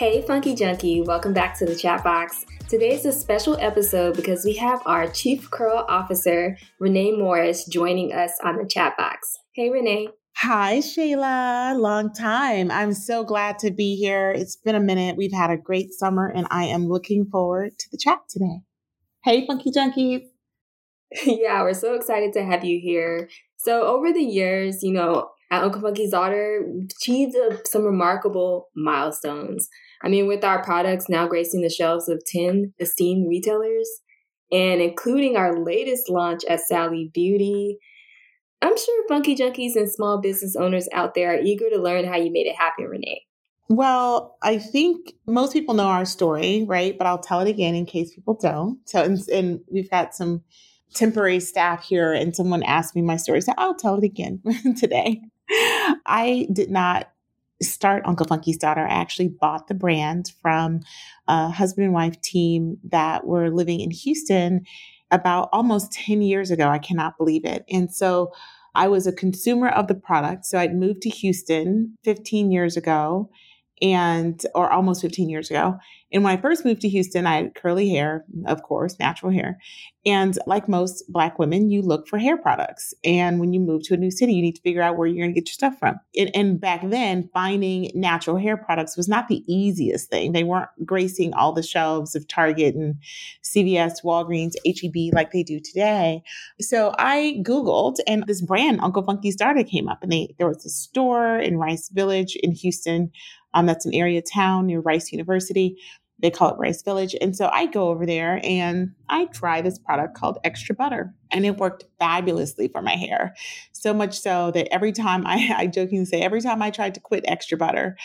Hey, Funky Junky, welcome back to the chat box. Today is a special episode because we have our Chief Curl Officer, Renee Morris, joining us on the chat box. Hey, Renee. Hi, Shayla. Long time. I'm so glad to be here. It's been a minute. We've had a great summer, and I am looking forward to the chat today. Hey, Funky Junkies. yeah, we're so excited to have you here. So, over the years, you know, at Uncle Funky's daughter she's achieved some remarkable milestones. I mean, with our products now gracing the shelves of 10 esteemed retailers, and including our latest launch at Sally Beauty. I'm sure funky junkies and small business owners out there are eager to learn how you made it happen, Renee. Well, I think most people know our story, right? But I'll tell it again in case people don't. So, and, and we've got some temporary staff here, and someone asked me my story, so I'll tell it again today. I did not start Uncle Funky's daughter. I actually bought the brand from a husband and wife team that were living in Houston about almost 10 years ago. I cannot believe it. And so I was a consumer of the product. So I'd moved to Houston 15 years ago and or almost 15 years ago. And when I first moved to Houston, I had curly hair, of course, natural hair. And like most Black women, you look for hair products. And when you move to a new city, you need to figure out where you're going to get your stuff from. And, and, back then, finding natural hair products was not the easiest thing. They weren't gracing all the shelves of Target and CVS, Walgreens, HEB like they do today. So I Googled, and this brand, Uncle Funky's Daughter, came up. And they there was a store in Rice Village in Houston. Um, that's an area town near Rice University they call it Rice Village. And so I go over there and I try this product called Extra Butter. And it worked fabulously for my hair. So much so that every time I, I jokingly say, every time I tried to quit Extra Butter,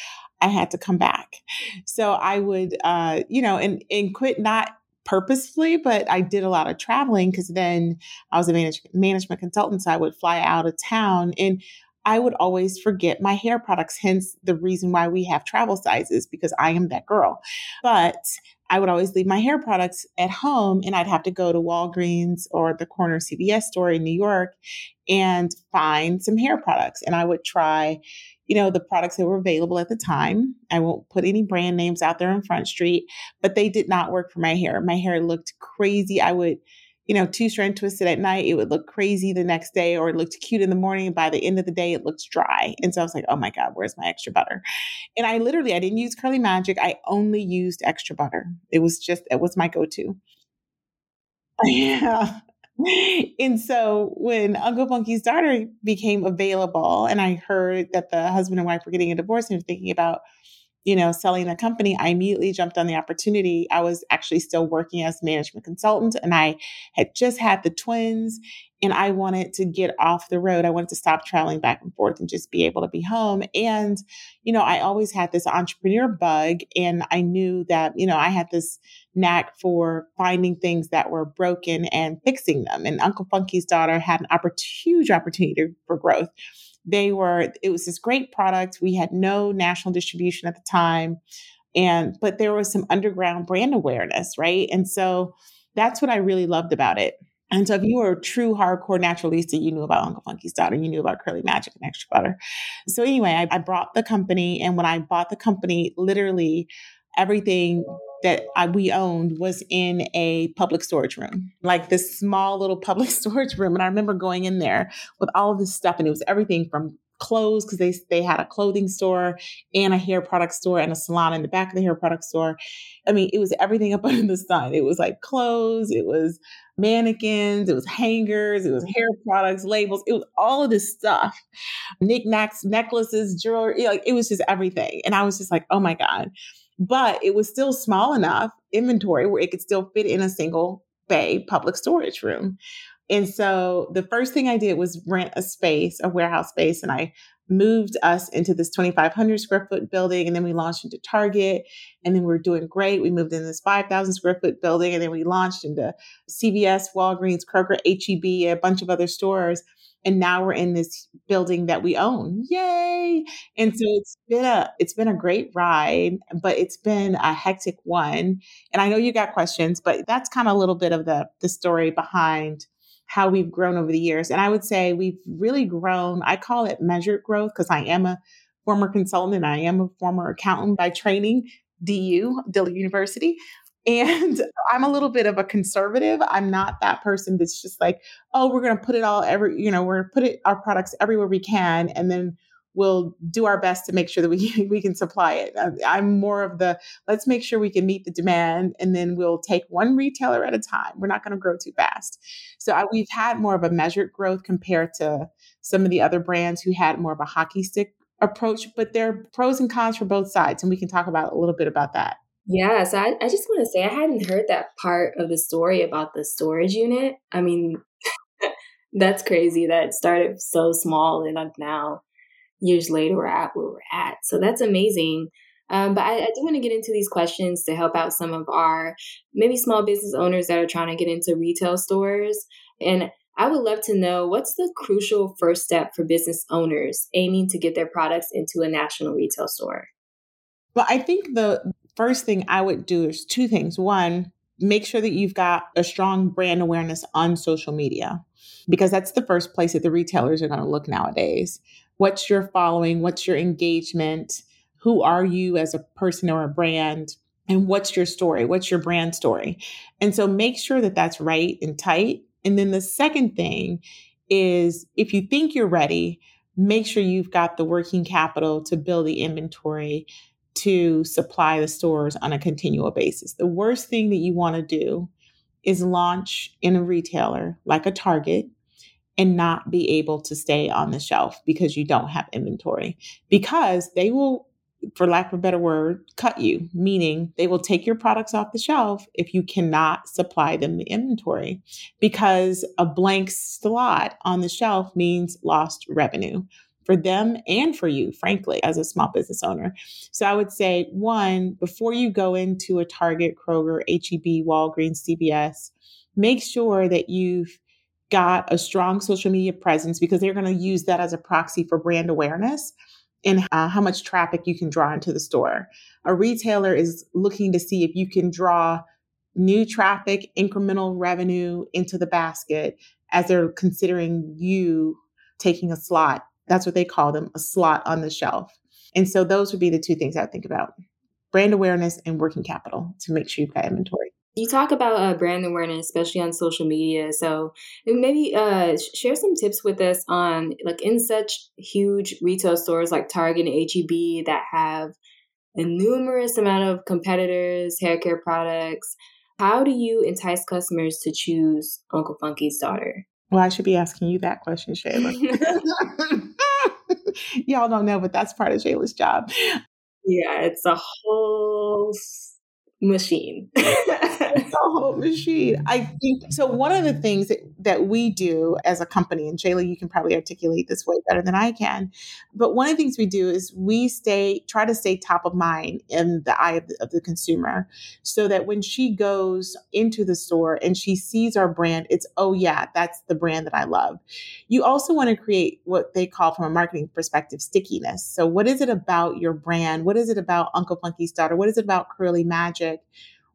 I had to come back. So I would, uh, you know, and, and quit not purposefully, but I did a lot of traveling because then I was a manage- management consultant. So I would fly out of town. And I would always forget my hair products, hence the reason why we have travel sizes because I am that girl. But I would always leave my hair products at home and I'd have to go to Walgreens or the corner CVS store in New York and find some hair products. And I would try, you know, the products that were available at the time. I won't put any brand names out there on Front Street, but they did not work for my hair. My hair looked crazy. I would you know, two strand twisted at night, it would look crazy the next day, or it looked cute in the morning. By the end of the day, it looks dry. And so I was like, oh my God, where's my extra butter? And I literally, I didn't use Curly Magic. I only used extra butter. It was just, it was my go to. Yeah. And so when Uncle Funky's daughter became available, and I heard that the husband and wife were getting a divorce and thinking about you know, selling the company, I immediately jumped on the opportunity. I was actually still working as management consultant and I had just had the twins and I wanted to get off the road. I wanted to stop traveling back and forth and just be able to be home. And, you know, I always had this entrepreneur bug and I knew that, you know, I had this knack for finding things that were broken and fixing them. And Uncle Funky's daughter had an huge opportunity for growth they were, it was this great product. We had no national distribution at the time. And, but there was some underground brand awareness, right? And so that's what I really loved about it. And so if you were a true hardcore naturalista, you knew about Uncle Funky's daughter, you knew about Curly Magic and Extra Butter. So anyway, I, I brought the company. And when I bought the company, literally everything that I, we owned was in a public storage room, like this small little public storage room. And I remember going in there with all of this stuff, and it was everything from clothes because they they had a clothing store and a hair product store and a salon in the back of the hair product store. I mean, it was everything up under the sun. It was like clothes, it was mannequins, it was hangers, it was hair products, labels, it was all of this stuff, knickknacks, necklaces, jewelry, like it was just everything. And I was just like, oh my god but it was still small enough inventory where it could still fit in a single bay public storage room. And so the first thing I did was rent a space, a warehouse space, and I moved us into this 2,500 square foot building. And then we launched into Target. And then we were doing great. We moved into this 5,000 square foot building. And then we launched into CVS, Walgreens, Kroger, HEB, a bunch of other stores and now we're in this building that we own yay and so mm-hmm. it's been a it's been a great ride but it's been a hectic one and i know you got questions but that's kind of a little bit of the the story behind how we've grown over the years and i would say we've really grown i call it measured growth because i am a former consultant and i am a former accountant by training DU, Dillard University. And I'm a little bit of a conservative. I'm not that person that's just like, oh, we're going to put it all every, you know, we're going to put it our products everywhere we can, and then we'll do our best to make sure that we we can supply it. Uh, I'm more of the let's make sure we can meet the demand, and then we'll take one retailer at a time. We're not going to grow too fast. So I, we've had more of a measured growth compared to some of the other brands who had more of a hockey stick approach. But there are pros and cons for both sides, and we can talk about a little bit about that. Yeah, so I, I just want to say I hadn't heard that part of the story about the storage unit. I mean, that's crazy that it started so small and like now years later we're at where we're at. So that's amazing. Um, but I, I do want to get into these questions to help out some of our maybe small business owners that are trying to get into retail stores. And I would love to know what's the crucial first step for business owners aiming to get their products into a national retail store? Well, I think the first thing I would do is two things. One, make sure that you've got a strong brand awareness on social media because that's the first place that the retailers are going to look nowadays. What's your following? What's your engagement? Who are you as a person or a brand? And what's your story? What's your brand story? And so make sure that that's right and tight. And then the second thing is if you think you're ready, make sure you've got the working capital to build the inventory to supply the stores on a continual basis. The worst thing that you want to do is launch in a retailer like a Target and not be able to stay on the shelf because you don't have inventory. Because they will for lack of a better word cut you meaning they will take your products off the shelf if you cannot supply them the inventory. Because a blank slot on the shelf means lost revenue for them and for you, frankly, as a small business owner. So I would say, one, before you go into a Target, Kroger, HEB, Walgreens, CVS, make sure that you've got a strong social media presence because they're going to use that as a proxy for brand awareness and uh, how much traffic you can draw into the store. A retailer is looking to see if you can draw new traffic, incremental revenue into the basket as they're considering you taking a slot that's what they call them, a slot on the shelf. And so those would be the two things I would think about brand awareness and working capital to make sure you've got inventory. You talk about uh, brand awareness, especially on social media. So maybe uh, share some tips with us on like in such huge retail stores like Target and HEB that have a numerous amount of competitors, hair care products. How do you entice customers to choose Uncle Funky's daughter? Well, I should be asking you that question, Shayla. Y'all don't know, but that's part of Shayla's job. Yeah, it's a whole machine. it's a whole machine. I think so. One of the things that, that we do as a company, and Shayla, you can probably articulate this way better than I can, but one of the things we do is we stay try to stay top of mind in the eye of the, of the consumer, so that when she goes into the store and she sees our brand, it's oh yeah, that's the brand that I love. You also want to create what they call, from a marketing perspective, stickiness. So, what is it about your brand? What is it about Uncle Funky's daughter? What is it about Curly Magic?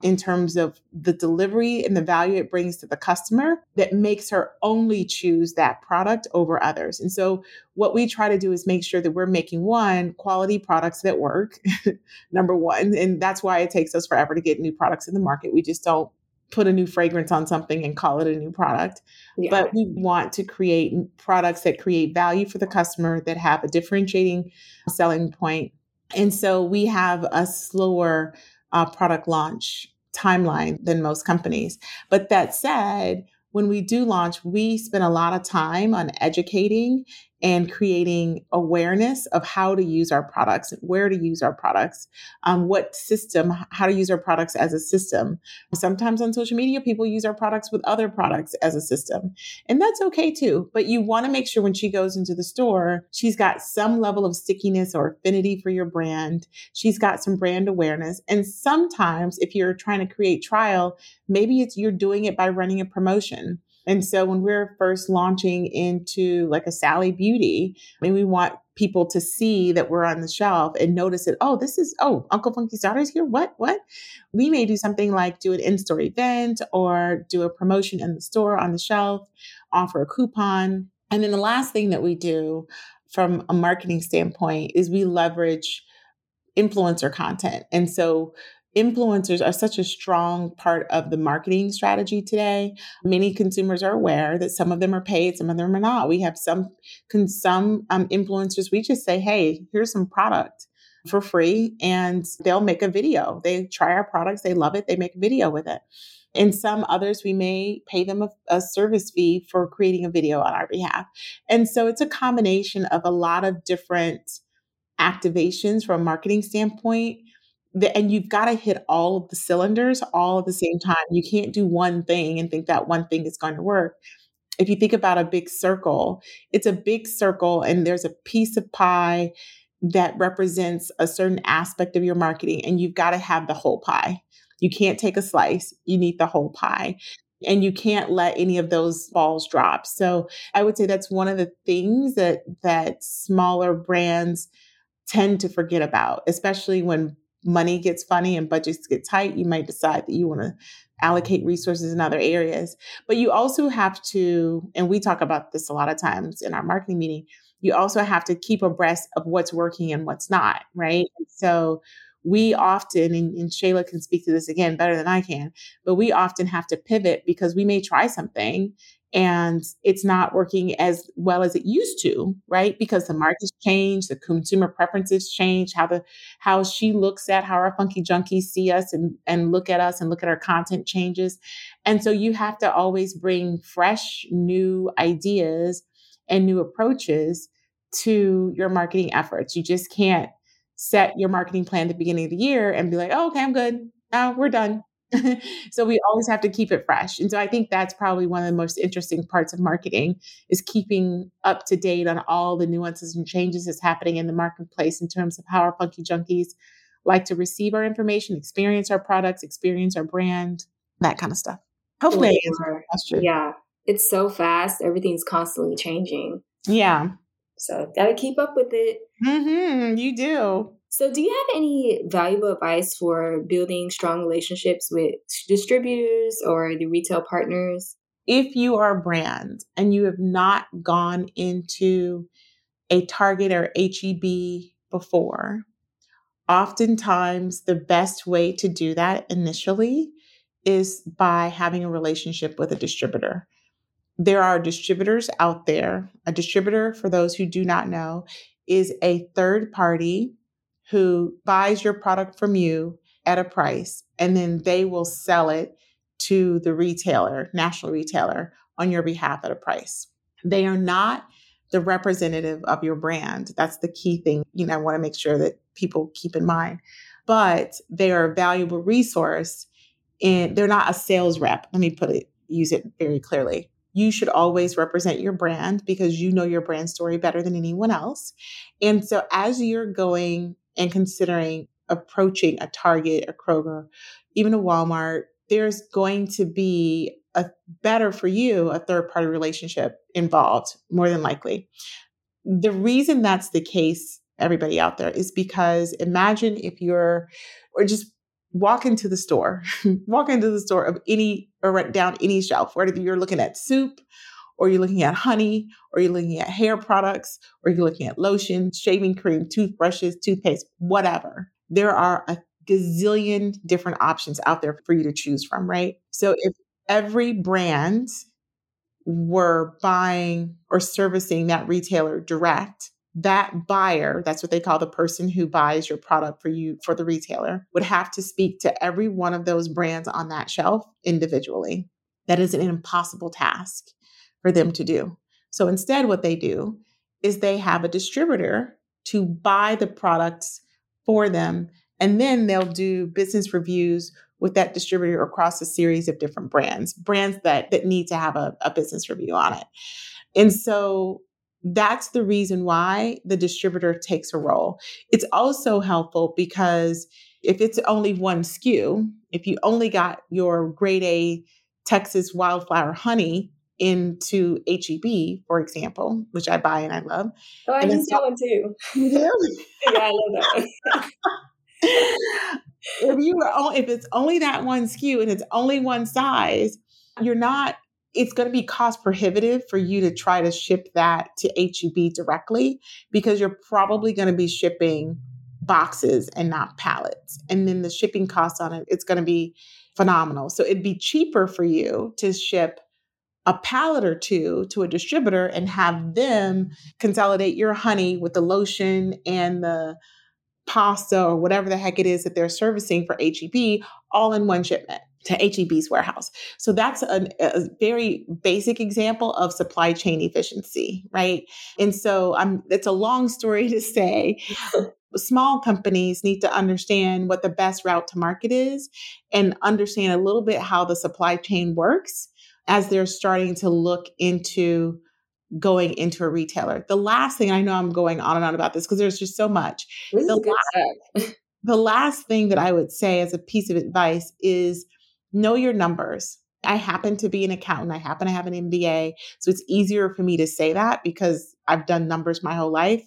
In terms of the delivery and the value it brings to the customer that makes her only choose that product over others. And so, what we try to do is make sure that we're making one quality products that work, number one. And that's why it takes us forever to get new products in the market. We just don't put a new fragrance on something and call it a new product. Yeah. But we want to create products that create value for the customer, that have a differentiating selling point. And so, we have a slower uh, product launch timeline than most companies. But that said, when we do launch, we spend a lot of time on educating and creating awareness of how to use our products, where to use our products, um, what system, how to use our products as a system. Sometimes on social media, people use our products with other products as a system. And that's okay too. But you want to make sure when she goes into the store, she's got some level of stickiness or affinity for your brand. She's got some brand awareness. And sometimes if you're trying to create trial, maybe it's you're doing it by running a promotion. And so when we're first launching into like a Sally Beauty, I mean, we want people to see that we're on the shelf and notice it. Oh, this is, oh, Uncle Funky's daughter's here. What? What? We may do something like do an in store event or do a promotion in the store on the shelf, offer a coupon. And then the last thing that we do from a marketing standpoint is we leverage influencer content. And so influencers are such a strong part of the marketing strategy today. Many consumers are aware that some of them are paid, some of them are not. We have some some um, influencers. We just say, "Hey, here's some product for free," and they'll make a video. They try our products, they love it, they make a video with it. And some others, we may pay them a, a service fee for creating a video on our behalf. And so it's a combination of a lot of different activations from a marketing standpoint and you've got to hit all of the cylinders all at the same time. You can't do one thing and think that one thing is going to work. If you think about a big circle, it's a big circle and there's a piece of pie that represents a certain aspect of your marketing, and you've got to have the whole pie. You can't take a slice, you need the whole pie. And you can't let any of those balls drop. So I would say that's one of the things that that smaller brands tend to forget about, especially when money gets funny and budgets get tight, you might decide that you want to allocate resources in other areas. But you also have to, and we talk about this a lot of times in our marketing meeting, you also have to keep abreast of what's working and what's not, right? So we often, and, and Shayla can speak to this again better than I can, but we often have to pivot because we may try something and it's not working as well as it used to right? Because the market's changed the consumer preferences change how the how she looks at how our funky junkies see us and and look at us and look at our content changes. And so you have to always bring fresh new ideas and new approaches to your marketing efforts. You just can't set your marketing plan at the beginning of the year and be like oh okay i'm good. Now we're done so we always have to keep it fresh. And so I think that's probably one of the most interesting parts of marketing is keeping up to date on all the nuances and changes that's happening in the marketplace in terms of how our funky junkies like to receive our information, experience our products, experience our brand, that kind of stuff. Hopefully, question. Yeah, it's so fast. Everything's constantly changing. Yeah. So gotta keep up with it. Mm-hmm, you do. So, do you have any valuable advice for building strong relationships with distributors or the retail partners? If you are a brand and you have not gone into a Target or HEB before, oftentimes the best way to do that initially is by having a relationship with a distributor. There are distributors out there. A distributor, for those who do not know, is a third party who buys your product from you at a price and then they will sell it to the retailer, national retailer, on your behalf at a price. They are not the representative of your brand. That's the key thing, you know, I want to make sure that people keep in mind. But they are a valuable resource and they're not a sales rep. Let me put it use it very clearly. You should always represent your brand because you know your brand story better than anyone else. And so as you're going and considering approaching a Target, a Kroger, even a Walmart, there's going to be a better for you a third party relationship involved more than likely. The reason that's the case, everybody out there, is because imagine if you're, or just walk into the store, walk into the store of any, or down any shelf, whether you're looking at soup or you're looking at honey, or you're looking at hair products, or you're looking at lotion, shaving cream, toothbrushes, toothpaste, whatever. There are a gazillion different options out there for you to choose from, right? So if every brand were buying or servicing that retailer direct, that buyer, that's what they call the person who buys your product for you for the retailer, would have to speak to every one of those brands on that shelf individually. That is an impossible task for them to do. So instead, what they do is they have a distributor to buy the products for them, and then they'll do business reviews with that distributor across a series of different brands, brands that that need to have a, a business review on it. And so that's the reason why the distributor takes a role. It's also helpful because if it's only one SKU, if you only got your grade A Texas wildflower honey into HEB, for example, which I buy and I love. Oh, I use that one too. yeah, I love that. if you were only, if it's only that one SKU and it's only one size, you're not. It's going to be cost prohibitive for you to try to ship that to HEB directly because you're probably going to be shipping boxes and not pallets. And then the shipping cost on it, it's going to be phenomenal. So it'd be cheaper for you to ship a pallet or two to a distributor and have them consolidate your honey with the lotion and the pasta or whatever the heck it is that they're servicing for HEB all in one shipment to HEB's warehouse. So that's a, a, very basic example of supply chain efficiency, right? And so I'm it's a long story to say small companies need to understand what the best route to market is and understand a little bit how the supply chain works as they're starting to look into going into a retailer. The last thing I know I'm going on and on about this because there's just so much. The, last, the last thing that I would say as a piece of advice is know your numbers. I happen to be an accountant. I happen to have an MBA. So it's easier for me to say that because I've done numbers my whole life.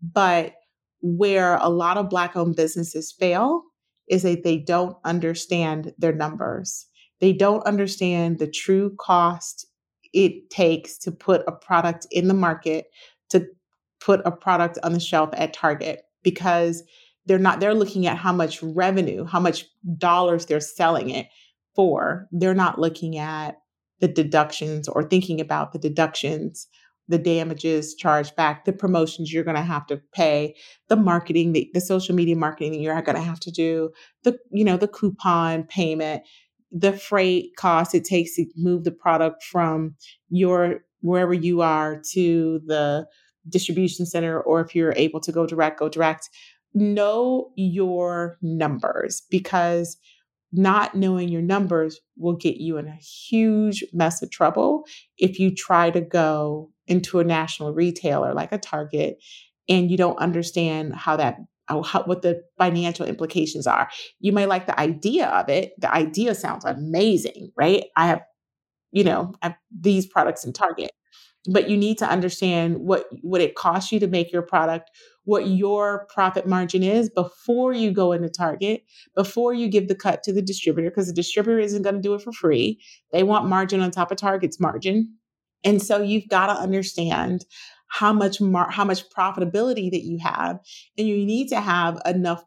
But where a lot of Black owned businesses fail is that they don't understand their numbers. They don't understand the true cost it takes to put a product in the market, to put a product on the shelf at Target, because they're not, they're looking at how much revenue, how much dollars they're selling it for. They're not looking at the deductions or thinking about the deductions the damages charged back, the promotions you're going to have to pay, the marketing, the, the social media marketing you're going to have to do, the you know the coupon payment, the freight cost it takes to move the product from your wherever you are to the distribution center, or if you're able to go direct, go direct. Know your numbers because not knowing your numbers will get you in a huge mess of trouble if you try to go into a national retailer like a Target and you don't understand how that how, what the financial implications are. You may like the idea of it. The idea sounds amazing, right? I have, you know, have these products in Target, but you need to understand what what it costs you to make your product, what your profit margin is before you go into Target, before you give the cut to the distributor, because the distributor isn't going to do it for free. They want margin on top of Target's margin. And so you've got to understand how much mar- how much profitability that you have and you need to have enough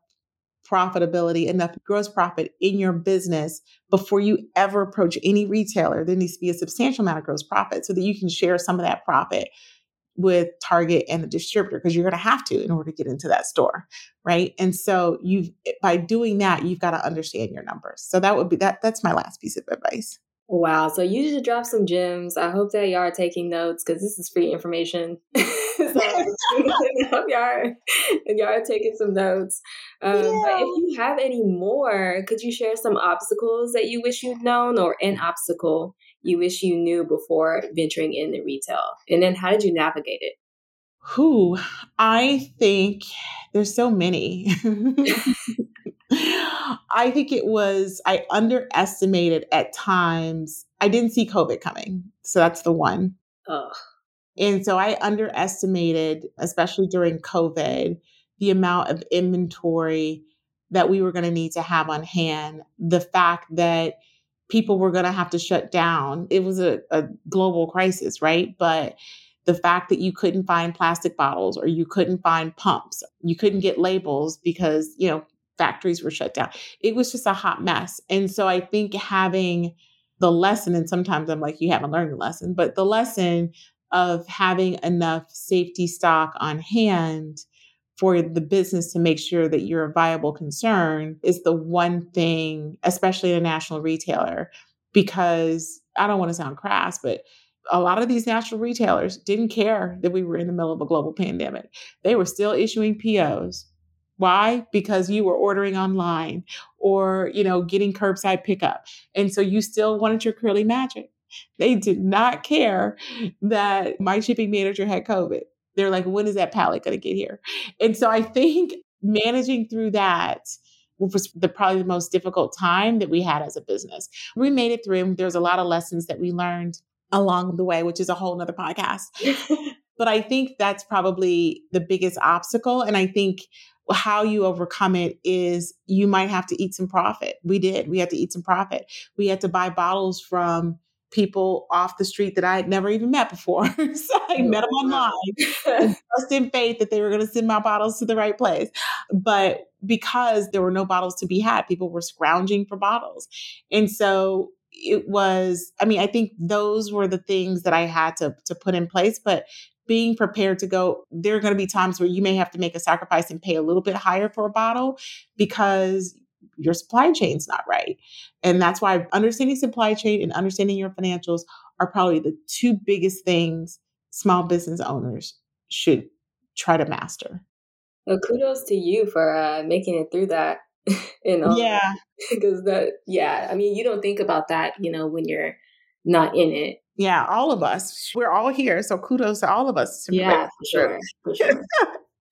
profitability enough gross profit in your business before you ever approach any retailer. There needs to be a substantial amount of gross profit so that you can share some of that profit with target and the distributor because you're going to have to in order to get into that store right? And so you've by doing that you've got to understand your numbers. So that would be that that's my last piece of advice Wow. So you just dropped some gems. I hope that y'all are taking notes because this is free information. so I hope y'all are, y'all are taking some notes. Um, yeah. But if you have any more, could you share some obstacles that you wish you'd known or an obstacle you wish you knew before venturing into retail? And then how did you navigate it? Who I think there's so many. I think it was, I underestimated at times. I didn't see COVID coming. Mm. So that's the one. Ugh. And so I underestimated, especially during COVID, the amount of inventory that we were going to need to have on hand. The fact that people were going to have to shut down. It was a, a global crisis, right? But the fact that you couldn't find plastic bottles or you couldn't find pumps, you couldn't get labels because, you know, factories were shut down. It was just a hot mess. And so I think having the lesson, and sometimes I'm like, you haven't learned the lesson, but the lesson of having enough safety stock on hand for the business to make sure that you're a viable concern is the one thing, especially a national retailer, because I don't want to sound crass, but a lot of these national retailers didn't care that we were in the middle of a global pandemic. They were still issuing POs why? Because you were ordering online or, you know, getting curbside pickup. And so you still wanted your curly magic. They did not care that my shipping manager had COVID. They're like, when is that pallet going to get here? And so I think managing through that was the probably the most difficult time that we had as a business. We made it through. There's a lot of lessons that we learned along the way, which is a whole nother podcast. but I think that's probably the biggest obstacle. And I think how you overcome it is you might have to eat some profit. We did. We had to eat some profit. We had to buy bottles from people off the street that I had never even met before. so I oh, met them online, just in faith that they were going to send my bottles to the right place. But because there were no bottles to be had, people were scrounging for bottles. And so it was, I mean, I think those were the things that I had to, to put in place. But being prepared to go, there are going to be times where you may have to make a sacrifice and pay a little bit higher for a bottle because your supply chain's not right. And that's why understanding supply chain and understanding your financials are probably the two biggest things small business owners should try to master. Well, kudos to you for uh, making it through that. you know, yeah, because that, yeah, I mean, you don't think about that, you know, when you're not in it. Yeah, all of us. We're all here, so kudos to all of us. Yeah, for sure, for sure,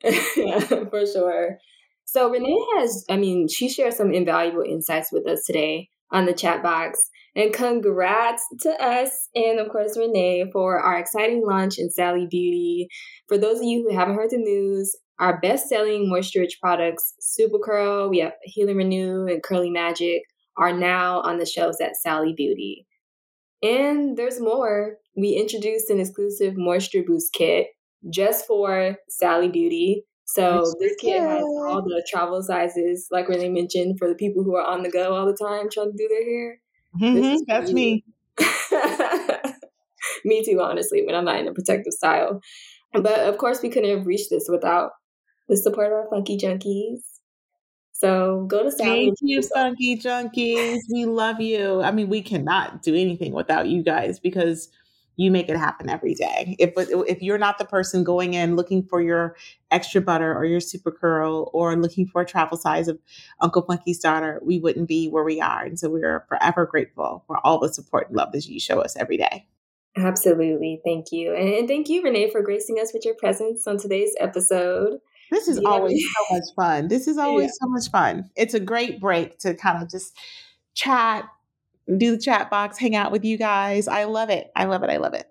yeah, for sure. So Renee has, I mean, she shared some invaluable insights with us today on the chat box. And congrats to us and, of course, Renee for our exciting launch in Sally Beauty. For those of you who haven't heard the news, our best selling moisture rich products, Super Curl, we have Heal and Renew, and Curly Magic, are now on the shelves at Sally Beauty. And there's more. We introduced an exclusive Moisture Boost kit just for Sally Beauty so this kit has all the travel sizes, like Renee mentioned, for the people who are on the go all the time trying to do their hair. Mm-hmm, that's me. me too, honestly, when I'm not in a protective style. But of course, we couldn't have reached this without the support of our funky junkies. So go to Sally. Thank you, funky junkies. We love you. I mean, we cannot do anything without you guys because you make it happen every day. If if you're not the person going in looking for your extra butter or your super curl or looking for a travel size of Uncle Funky's daughter, we wouldn't be where we are. And so we're forever grateful for all the support and love that you show us every day. Absolutely. Thank you. And thank you, Renee, for gracing us with your presence on today's episode. This is always so much fun. This is always yeah. so much fun. It's a great break to kind of just chat, do the chat box, hang out with you guys. I love it. I love it. I love it.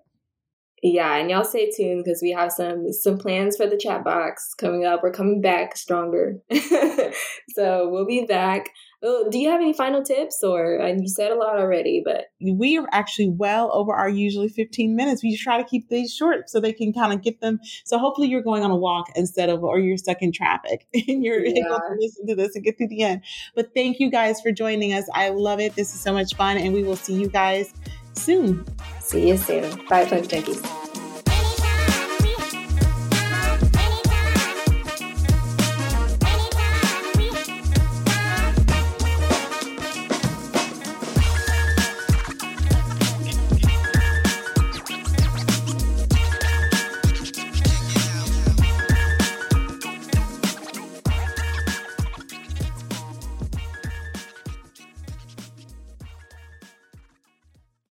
Yeah, and y'all stay tuned because we have some some plans for the chat box coming up. We're coming back stronger, so we'll be back. Oh, do you have any final tips, or and you said a lot already, but we are actually well over our usually fifteen minutes. We try to keep these short so they can kind of get them. So hopefully you're going on a walk instead of, or you're stuck in traffic and you're yeah. able to listen to this and get through the end. But thank you guys for joining us. I love it. This is so much fun, and we will see you guys soon. See you soon. Bye, Fun Junkies.